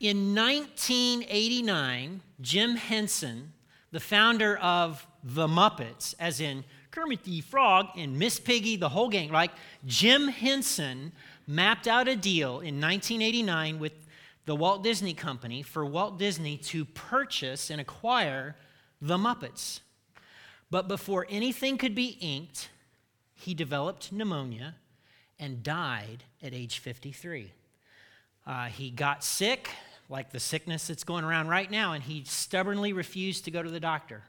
In 1989, Jim Henson, the founder of The Muppets, as in Kermit the Frog and Miss Piggy, the whole gang, like Jim Henson mapped out a deal in 1989 with the Walt Disney Company for Walt Disney to purchase and acquire the Muppets. But before anything could be inked, he developed pneumonia and died at age 53. Uh, he got sick, like the sickness that's going around right now, and he stubbornly refused to go to the doctor.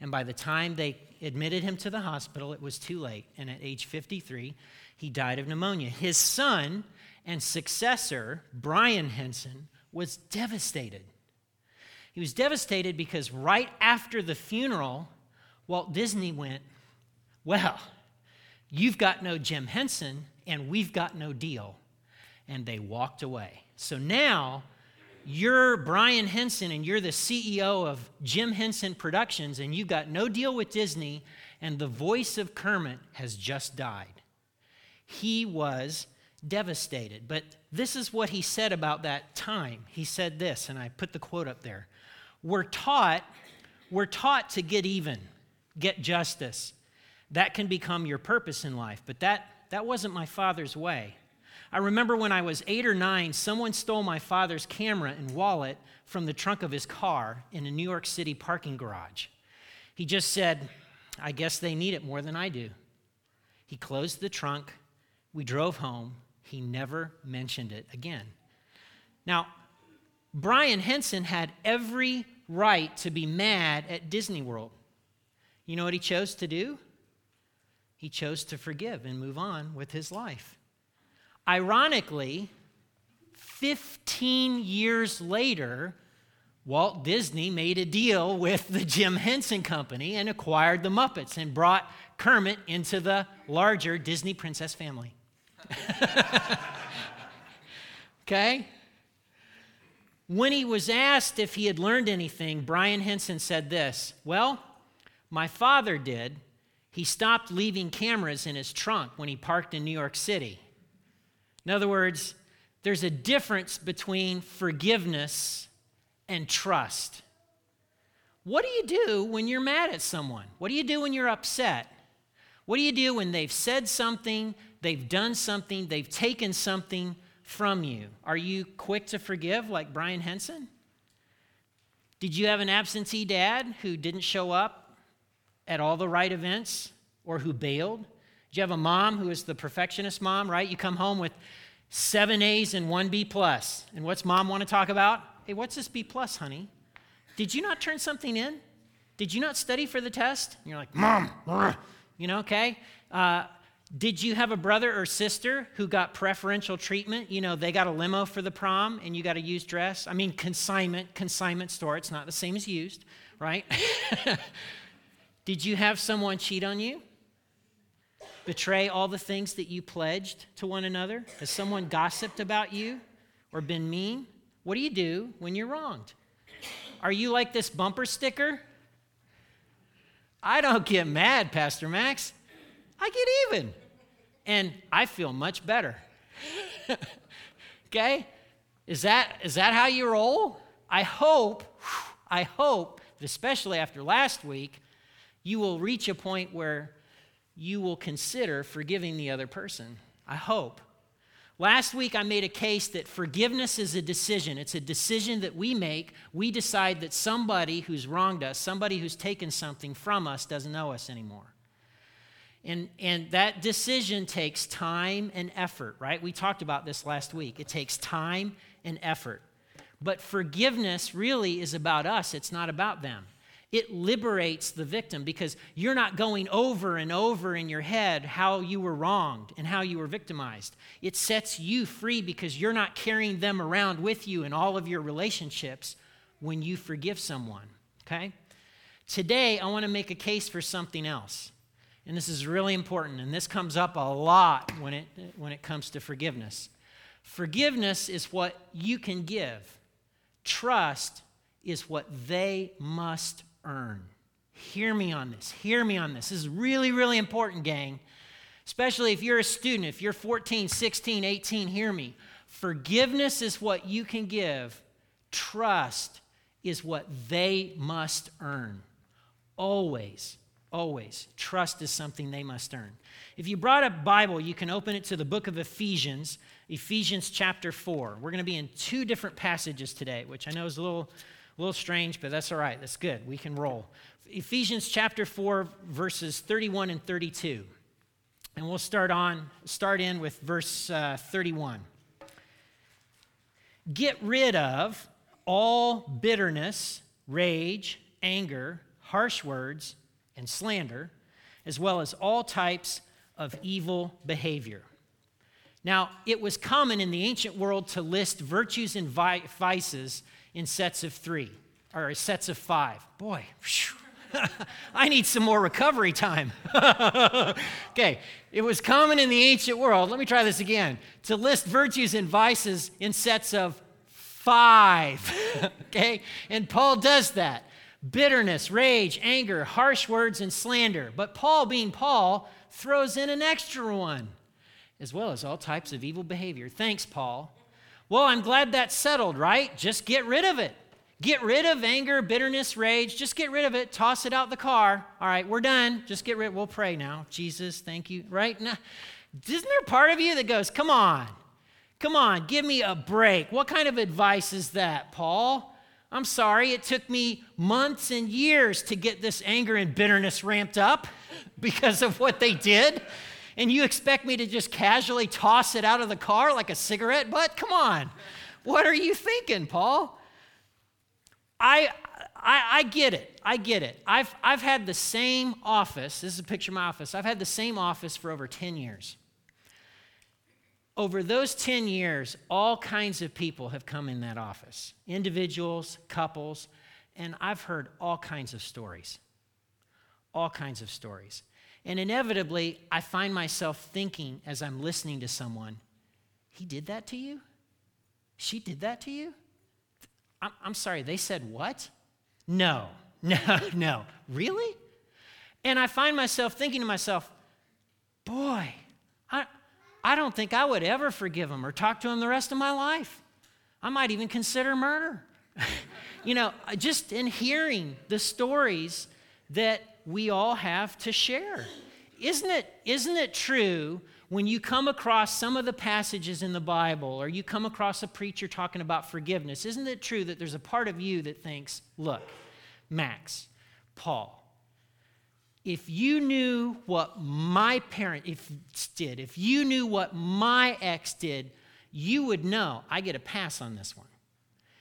And by the time they admitted him to the hospital, it was too late. And at age 53, he died of pneumonia. His son and successor, Brian Henson, was devastated. He was devastated because right after the funeral, Walt Disney went, Well, you've got no Jim Henson, and we've got no deal. And they walked away. So now you're Brian Henson and you're the CEO of Jim Henson Productions, and you got no deal with Disney, and the voice of Kermit has just died. He was devastated. But this is what he said about that time. He said this, and I put the quote up there. We're taught, we're taught to get even, get justice. That can become your purpose in life, but that, that wasn't my father's way. I remember when I was eight or nine, someone stole my father's camera and wallet from the trunk of his car in a New York City parking garage. He just said, I guess they need it more than I do. He closed the trunk. We drove home. He never mentioned it again. Now, Brian Henson had every right to be mad at Disney World. You know what he chose to do? He chose to forgive and move on with his life. Ironically, 15 years later, Walt Disney made a deal with the Jim Henson Company and acquired the Muppets and brought Kermit into the larger Disney princess family. okay? When he was asked if he had learned anything, Brian Henson said this Well, my father did. He stopped leaving cameras in his trunk when he parked in New York City. In other words, there's a difference between forgiveness and trust. What do you do when you're mad at someone? What do you do when you're upset? What do you do when they've said something, they've done something, they've taken something from you? Are you quick to forgive, like Brian Henson? Did you have an absentee dad who didn't show up at all the right events or who bailed? Did you have a mom who is the perfectionist mom, right? You come home with seven A's and one B plus. And what's mom want to talk about? Hey, what's this B plus, honey? Did you not turn something in? Did you not study for the test? And you're like, Mom, you know, okay? Uh, did you have a brother or sister who got preferential treatment? You know, they got a limo for the prom and you got a used dress. I mean, consignment, consignment store. It's not the same as used, right? Did you have someone cheat on you? Betray all the things that you pledged to one another? Has someone gossiped about you or been mean? What do you do when you're wronged? Are you like this bumper sticker? I don't get mad, Pastor Max. I get even. And I feel much better. okay? Is that, is that how you roll? I hope, I hope, especially after last week, you will reach a point where you will consider forgiving the other person. I hope. Last week, I made a case that forgiveness is a decision. It's a decision that we make. We decide that somebody who's wronged us, somebody who's taken something from us, doesn't know us anymore. And, and that decision takes time and effort, right? We talked about this last week. It takes time and effort. But forgiveness really is about us, it's not about them it liberates the victim because you're not going over and over in your head how you were wronged and how you were victimized. It sets you free because you're not carrying them around with you in all of your relationships when you forgive someone, okay? Today, I want to make a case for something else. And this is really important, and this comes up a lot when it, when it comes to forgiveness. Forgiveness is what you can give, trust is what they must earn. Hear me on this. Hear me on this. This is really, really important, gang. Especially if you're a student, if you're 14, 16, 18, hear me. Forgiveness is what you can give, Trust is what they must earn. Always, always. Trust is something they must earn. If you brought a Bible, you can open it to the book of Ephesians, Ephesians chapter 4. We're going to be in two different passages today, which I know is a little, little strange, but that's all right. That's good. We can roll. Ephesians chapter 4, verses 31 and 32. And we'll start on start in with verse uh, 31. Get rid of all bitterness, rage, anger, harsh words, and slander, as well as all types of evil behavior. Now, it was common in the ancient world to list virtues and vices in sets of three, or sets of five. Boy, I need some more recovery time. okay, it was common in the ancient world, let me try this again, to list virtues and vices in sets of five. okay? And Paul does that bitterness, rage, anger, harsh words, and slander. But Paul, being Paul, throws in an extra one, as well as all types of evil behavior. Thanks, Paul. Well, I'm glad that's settled, right? Just get rid of it. Get rid of anger, bitterness, rage. Just get rid of it. Toss it out the car. All right, we're done. Just get rid. We'll pray now. Jesus, thank you. Right now, isn't there part of you that goes, "Come on, Come on, give me a break. What kind of advice is that, Paul? I'm sorry, it took me months and years to get this anger and bitterness ramped up because of what they did. And you expect me to just casually toss it out of the car like a cigarette butt? Come on. What are you thinking, Paul? I, I, I, get it. I get it. I've, I've had the same office. This is a picture of my office. I've had the same office for over 10 years over those 10 years, all kinds of people have come in that office individuals, couples, and I've heard all kinds of stories. All kinds of stories. And inevitably, I find myself thinking as I'm listening to someone, he did that to you? She did that to you? I'm, I'm sorry, they said what? No, no, no. Really? And I find myself thinking to myself, boy, I, I don't think I would ever forgive him or talk to him the rest of my life. I might even consider murder. you know, uh, just in hearing the stories that we all have to share. Isn't it, isn't it true when you come across some of the passages in the Bible or you come across a preacher talking about forgiveness? Isn't it true that there's a part of you that thinks, look, Max, Paul, if you knew what my parent did, if you knew what my ex did, you would know I get a pass on this one.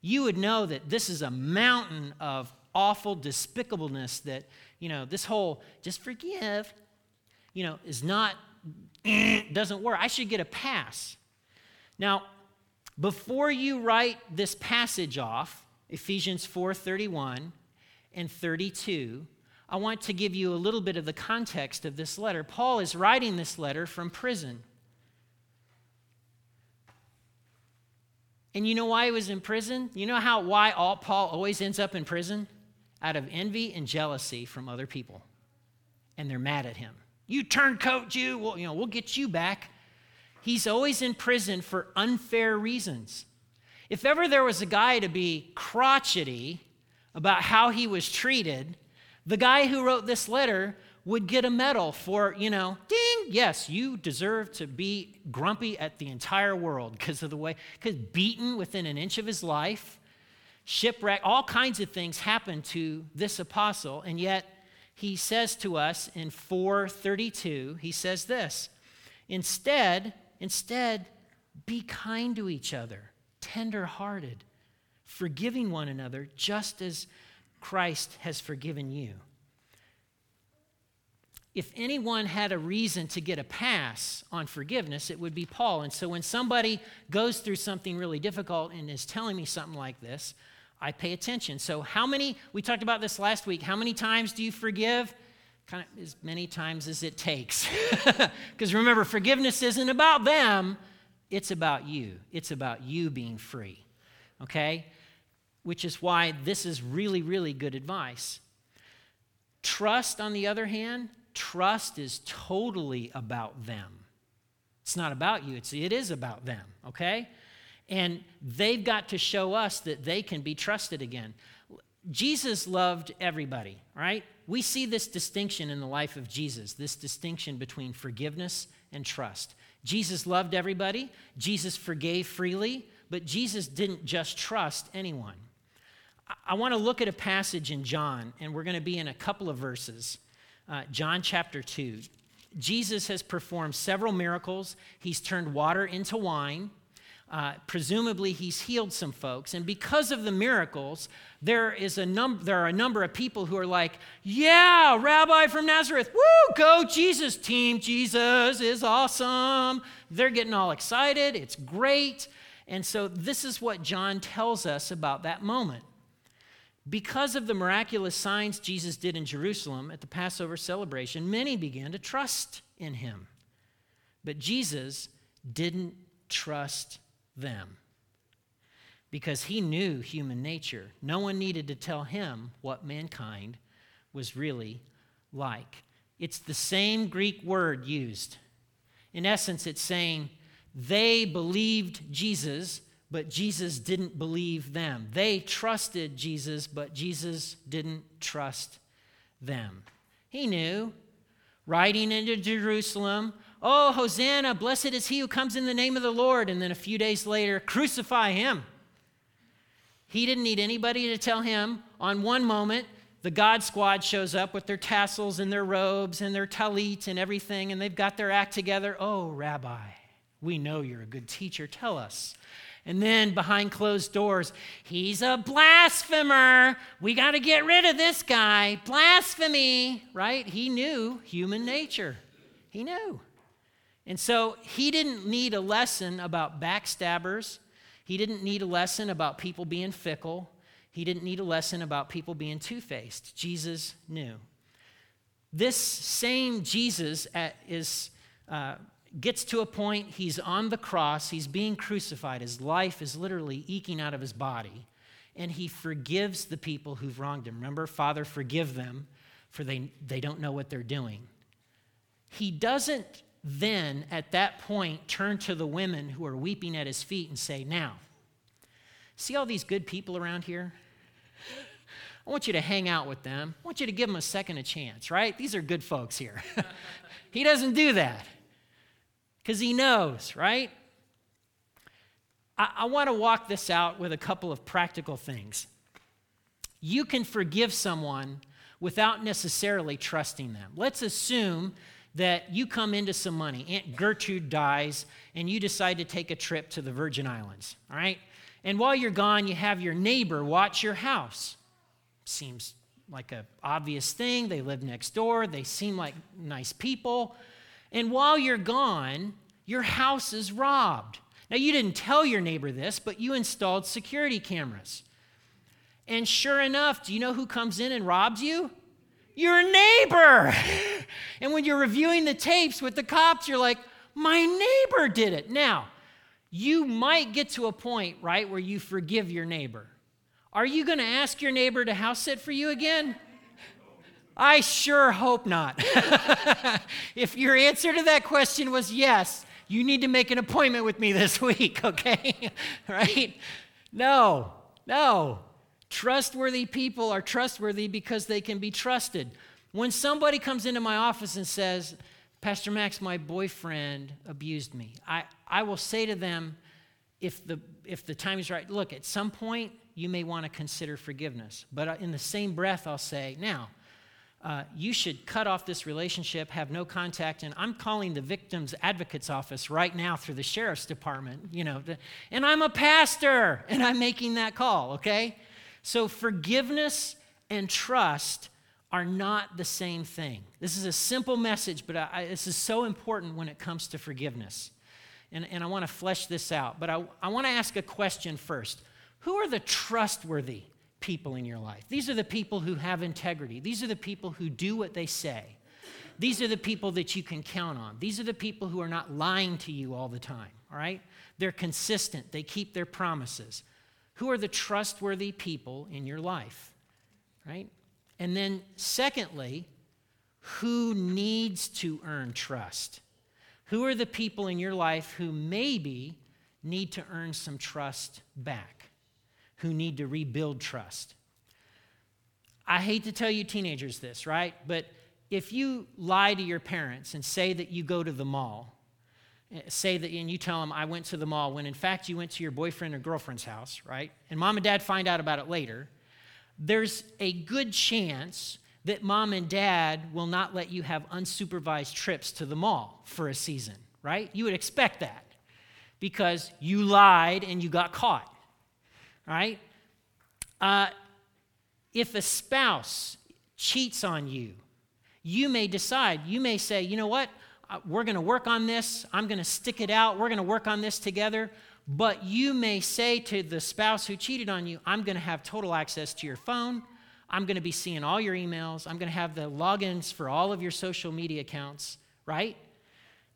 You would know that this is a mountain of awful despicableness that, you know, this whole just forgive, you know, is not, doesn't work. I should get a pass. Now, before you write this passage off, Ephesians 4 31 and 32, I want to give you a little bit of the context of this letter. Paul is writing this letter from prison. And you know why he was in prison? You know how why all, Paul always ends up in prison? Out of envy and jealousy from other people. And they're mad at him. You turncoat you, well, you know, we'll get you back. He's always in prison for unfair reasons. If ever there was a guy to be crotchety about how he was treated, the guy who wrote this letter would get a medal for, you know, ding, yes, you deserve to be grumpy at the entire world because of the way, because beaten within an inch of his life, shipwreck, all kinds of things happened to this apostle. And yet he says to us in 432, he says this instead, instead, be kind to each other, tender hearted, forgiving one another, just as Christ has forgiven you. If anyone had a reason to get a pass on forgiveness, it would be Paul. And so when somebody goes through something really difficult and is telling me something like this, I pay attention. So, how many, we talked about this last week, how many times do you forgive? Kind of as many times as it takes. Because remember, forgiveness isn't about them, it's about you. It's about you being free. Okay? which is why this is really, really good advice. Trust, on the other hand, trust is totally about them. It's not about you, it's, it is about them, okay? And they've got to show us that they can be trusted again. Jesus loved everybody, right? We see this distinction in the life of Jesus, this distinction between forgiveness and trust. Jesus loved everybody, Jesus forgave freely, but Jesus didn't just trust anyone. I want to look at a passage in John, and we're going to be in a couple of verses. Uh, John chapter 2. Jesus has performed several miracles. He's turned water into wine. Uh, presumably, he's healed some folks. And because of the miracles, there, is a num- there are a number of people who are like, Yeah, Rabbi from Nazareth, woo, go Jesus team. Jesus is awesome. They're getting all excited. It's great. And so, this is what John tells us about that moment. Because of the miraculous signs Jesus did in Jerusalem at the Passover celebration, many began to trust in him. But Jesus didn't trust them because he knew human nature. No one needed to tell him what mankind was really like. It's the same Greek word used. In essence, it's saying they believed Jesus but Jesus didn't believe them. They trusted Jesus, but Jesus didn't trust them. He knew, riding into Jerusalem, Oh, Hosanna, blessed is he who comes in the name of the Lord. And then a few days later, crucify him. He didn't need anybody to tell him. On one moment, the God squad shows up with their tassels and their robes and their talit and everything, and they've got their act together. Oh, Rabbi, we know you're a good teacher. Tell us. And then behind closed doors, he's a blasphemer. We got to get rid of this guy. Blasphemy, right? He knew human nature. He knew. And so he didn't need a lesson about backstabbers. He didn't need a lesson about people being fickle. He didn't need a lesson about people being two faced. Jesus knew. This same Jesus is uh, gets to a point, he's on the cross, he's being crucified, his life is literally eking out of his body, and he forgives the people who've wronged him. Remember, Father, forgive them, for they, they don't know what they're doing. He doesn't then, at that point, turn to the women who are weeping at his feet and say, Now, see all these good people around here? I want you to hang out with them. I want you to give them a second a chance, right? These are good folks here. he doesn't do that because he knows, right? I, I want to walk this out with a couple of practical things. You can forgive someone without necessarily trusting them. Let's assume that you come into some money. Aunt Gertrude dies, and you decide to take a trip to the Virgin Islands, all right? And while you're gone, you have your neighbor watch your house. Seems like an obvious thing. They live next door, they seem like nice people. And while you're gone, your house is robbed. Now, you didn't tell your neighbor this, but you installed security cameras. And sure enough, do you know who comes in and robs you? Your neighbor. and when you're reviewing the tapes with the cops, you're like, my neighbor did it. Now, you might get to a point, right, where you forgive your neighbor. Are you going to ask your neighbor to house sit for you again? I sure hope not. if your answer to that question was yes, you need to make an appointment with me this week, okay? right? No, no. Trustworthy people are trustworthy because they can be trusted. When somebody comes into my office and says, Pastor Max, my boyfriend abused me, I, I will say to them, if the, if the time is right, look, at some point you may want to consider forgiveness. But uh, in the same breath, I'll say, now, uh, you should cut off this relationship, have no contact. And I'm calling the victim's advocate's office right now through the sheriff's department, you know, and I'm a pastor and I'm making that call, okay? So forgiveness and trust are not the same thing. This is a simple message, but I, this is so important when it comes to forgiveness. And, and I want to flesh this out, but I, I want to ask a question first. Who are the trustworthy people in your life. These are the people who have integrity. These are the people who do what they say. These are the people that you can count on. These are the people who are not lying to you all the time, all right? They're consistent, they keep their promises. Who are the trustworthy people in your life, right? And then, secondly, who needs to earn trust? Who are the people in your life who maybe need to earn some trust back, who need to rebuild trust. I hate to tell you teenagers this, right? But if you lie to your parents and say that you go to the mall, eh, say that and you tell them I went to the mall when in fact you went to your boyfriend or girlfriend's house, right? And mom and dad find out about it later, there's a good chance that mom and dad will not let you have unsupervised trips to the mall for a season, right? You would expect that because you lied and you got caught, right? Uh, if a spouse cheats on you, you may decide, you may say, you know what, uh, we're going to work on this, I'm going to stick it out, we're going to work on this together. But you may say to the spouse who cheated on you, I'm going to have total access to your phone. I'm going to be seeing all your emails. I'm going to have the logins for all of your social media accounts, right?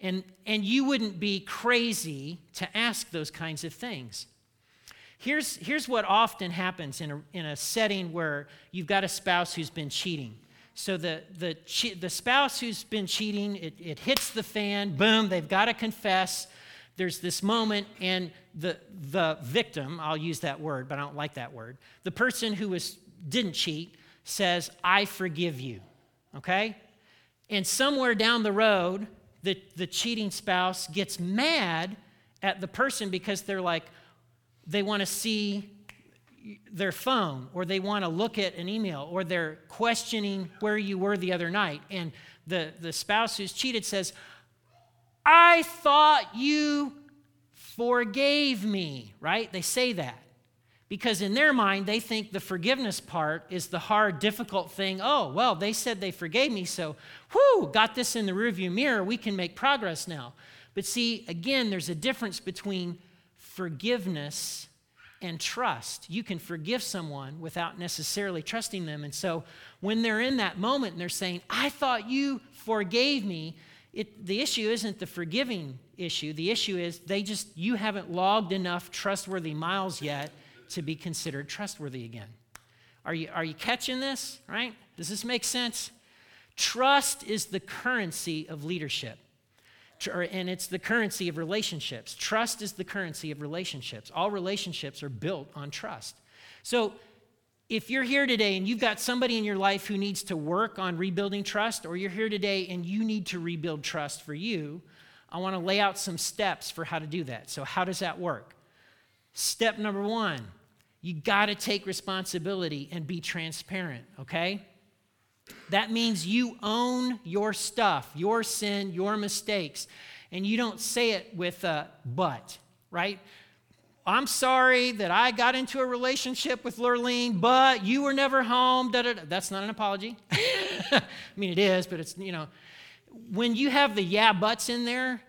And, and you wouldn't be crazy to ask those kinds of things. Here's, here's what often happens in a, in a setting where you've got a spouse who's been cheating. So the, the, the spouse who's been cheating, it, it hits the fan, boom, they've got to confess. There's this moment, and the, the victim, I'll use that word, but I don't like that word, the person who was, didn't cheat says, I forgive you. Okay? And somewhere down the road, the, the cheating spouse gets mad at the person because they're like, they want to see their phone or they want to look at an email or they're questioning where you were the other night. And the, the spouse who's cheated says, I thought you forgave me, right? They say that because in their mind, they think the forgiveness part is the hard, difficult thing. Oh, well, they said they forgave me, so whoo, got this in the rearview mirror. We can make progress now. But see, again, there's a difference between forgiveness and trust. You can forgive someone without necessarily trusting them. And so when they're in that moment and they're saying, I thought you forgave me, it, the issue isn't the forgiving issue. The issue is they just, you haven't logged enough trustworthy miles yet to be considered trustworthy again. Are you, are you catching this, right? Does this make sense? Trust is the currency of leadership and it's the currency of relationships. Trust is the currency of relationships. All relationships are built on trust. So, if you're here today and you've got somebody in your life who needs to work on rebuilding trust, or you're here today and you need to rebuild trust for you, I want to lay out some steps for how to do that. So, how does that work? Step number one you got to take responsibility and be transparent, okay? That means you own your stuff, your sin, your mistakes, and you don't say it with a but, right? I'm sorry that I got into a relationship with Lurleen, but you were never home. Da, da, da. That's not an apology. I mean, it is, but it's, you know, when you have the yeah buts in there,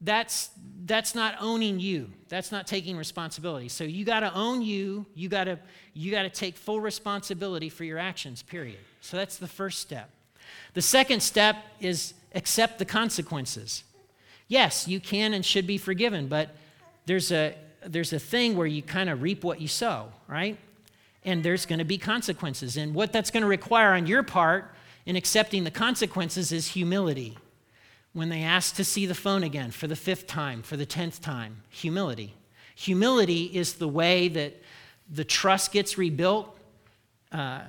that's that's not owning you. That's not taking responsibility. So you got to own you. You got to you got to take full responsibility for your actions period. So that's the first step. The second step is accept the consequences. Yes you can and should be forgiven but there's a there's a thing where you kind of reap what you sow right? And there's going to be consequences. And what that's going to require on your part in accepting the consequences is humility when they ask to see the phone again for the fifth time, for the tenth time? Humility. Humility is the way that the trust gets rebuilt. Uh,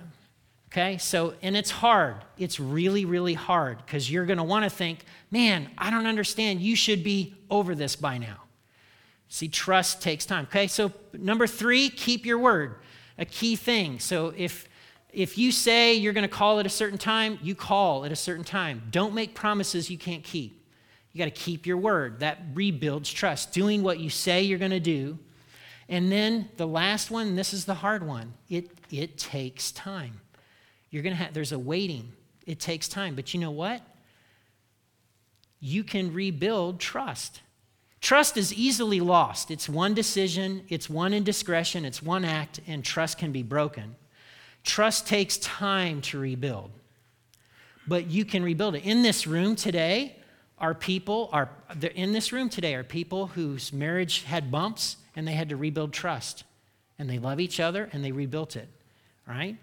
okay, so, and it's hard. It's really, really hard because you're going to want to think, man, I don't understand. You should be over this by now. See, trust takes time. Okay, so number three, keep your word. A key thing. So if if you say you're going to call at a certain time, you call at a certain time. Don't make promises you can't keep. You got to keep your word. That rebuilds trust. Doing what you say you're going to do. And then the last one, this is the hard one. It it takes time. You're going to have there's a waiting. It takes time, but you know what? You can rebuild trust. Trust is easily lost. It's one decision, it's one indiscretion, it's one act, and trust can be broken. Trust takes time to rebuild, but you can rebuild it. In this room today are people, are in this room today are people whose marriage had bumps and they had to rebuild trust. And they love each other and they rebuilt it. Right?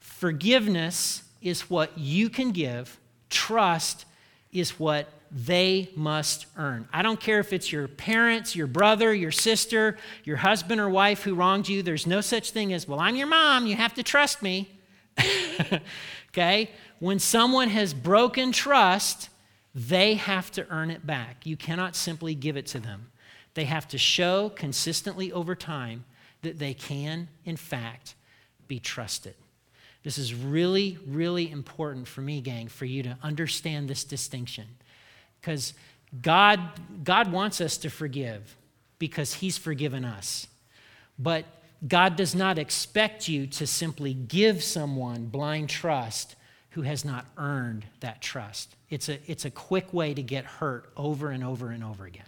Forgiveness is what you can give, trust is what they must earn. I don't care if it's your parents, your brother, your sister, your husband or wife who wronged you. There's no such thing as, well, I'm your mom, you have to trust me. okay? When someone has broken trust, they have to earn it back. You cannot simply give it to them. They have to show consistently over time that they can, in fact, be trusted. This is really, really important for me, gang, for you to understand this distinction. Because God, God wants us to forgive because He's forgiven us. But God does not expect you to simply give someone blind trust who has not earned that trust. It's a, it's a quick way to get hurt over and over and over again.